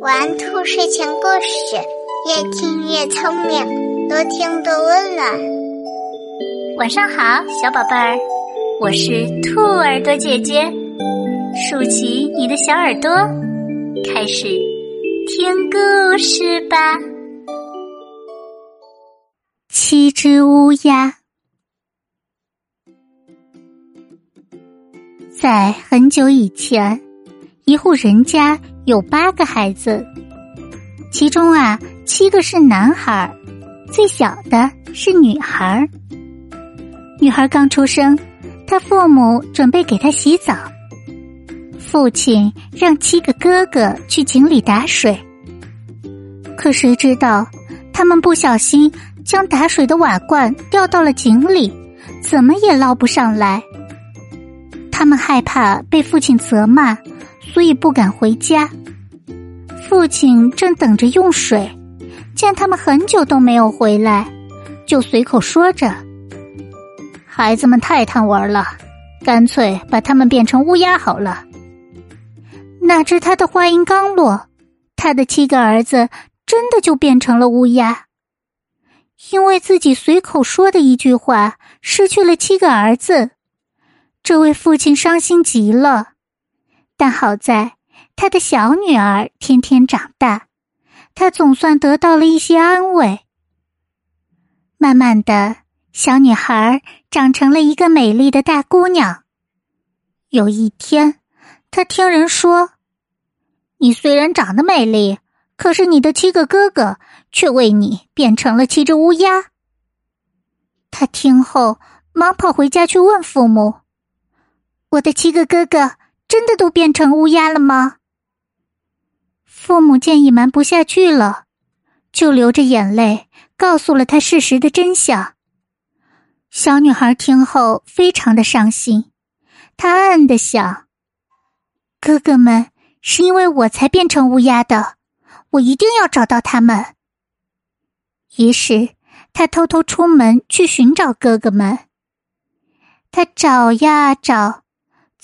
玩兔睡前故事，越听越聪明，多听多温暖。晚上好，小宝贝儿，我是兔耳朵姐姐，竖起你的小耳朵，开始听故事吧。七只乌鸦，在很久以前，一户人家。有八个孩子，其中啊，七个是男孩最小的是女孩女孩刚出生，她父母准备给她洗澡，父亲让七个哥哥去井里打水。可谁知道，他们不小心将打水的瓦罐掉到了井里，怎么也捞不上来。他们害怕被父亲责骂。所以不敢回家。父亲正等着用水，见他们很久都没有回来，就随口说着：“孩子们太贪玩了，干脆把他们变成乌鸦好了。”哪知他的话音刚落，他的七个儿子真的就变成了乌鸦。因为自己随口说的一句话，失去了七个儿子，这位父亲伤心极了。但好在，他的小女儿天天长大，他总算得到了一些安慰。慢慢的，小女孩长成了一个美丽的大姑娘。有一天，她听人说：“你虽然长得美丽，可是你的七个哥哥却为你变成了七只乌鸦。”她听后，忙跑回家去问父母：“我的七个哥哥。”真的都变成乌鸦了吗？父母见隐瞒不下去了，就流着眼泪告诉了他事实的真相。小女孩听后非常的伤心，她暗暗的想：哥哥们是因为我才变成乌鸦的，我一定要找到他们。于是，她偷偷出门去寻找哥哥们。她找呀找。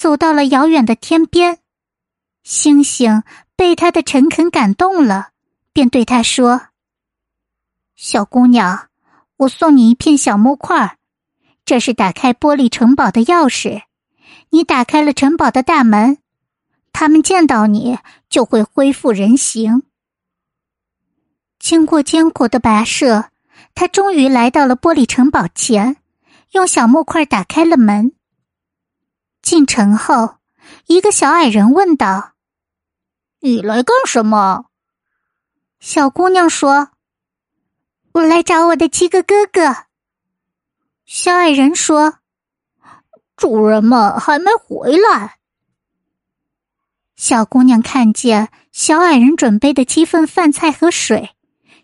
走到了遥远的天边，星星被他的诚恳感动了，便对他说：“小姑娘，我送你一片小木块，这是打开玻璃城堡的钥匙。你打开了城堡的大门，他们见到你就会恢复人形。”经过艰苦的跋涉，他终于来到了玻璃城堡前，用小木块打开了门。进城后，一个小矮人问道：“你来干什么？”小姑娘说：“我来找我的七个哥哥。”小矮人说：“主人们还没回来。”小姑娘看见小矮人准备的七份饭菜和水，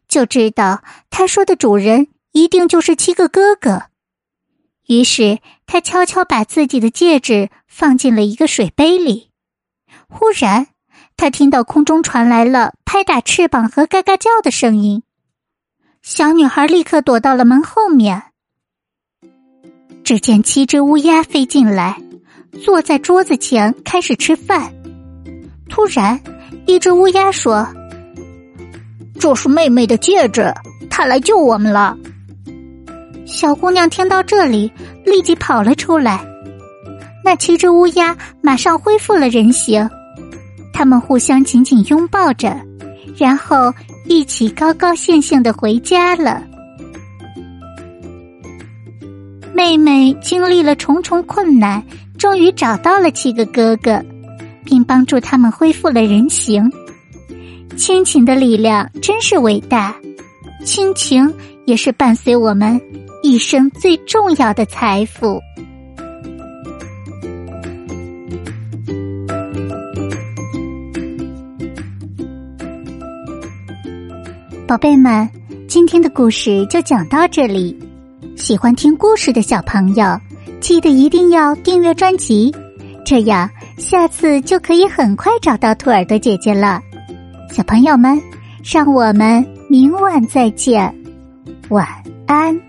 就知道他说的主人一定就是七个哥哥。于是，他悄悄把自己的戒指放进了一个水杯里。忽然，他听到空中传来了拍打翅膀和嘎嘎叫的声音。小女孩立刻躲到了门后面。只见七只乌鸦飞进来，坐在桌子前开始吃饭。突然，一只乌鸦说：“这是妹妹的戒指，她来救我们了。”小姑娘听到这里，立即跑了出来。那七只乌鸦马上恢复了人形，他们互相紧紧拥抱着，然后一起高高兴兴的回家了。妹妹经历了重重困难，终于找到了七个哥哥，并帮助他们恢复了人形。亲情的力量真是伟大，亲情也是伴随我们。一生最重要的财富，宝贝们，今天的故事就讲到这里。喜欢听故事的小朋友，记得一定要订阅专辑，这样下次就可以很快找到兔耳朵姐姐了。小朋友们，让我们明晚再见，晚安。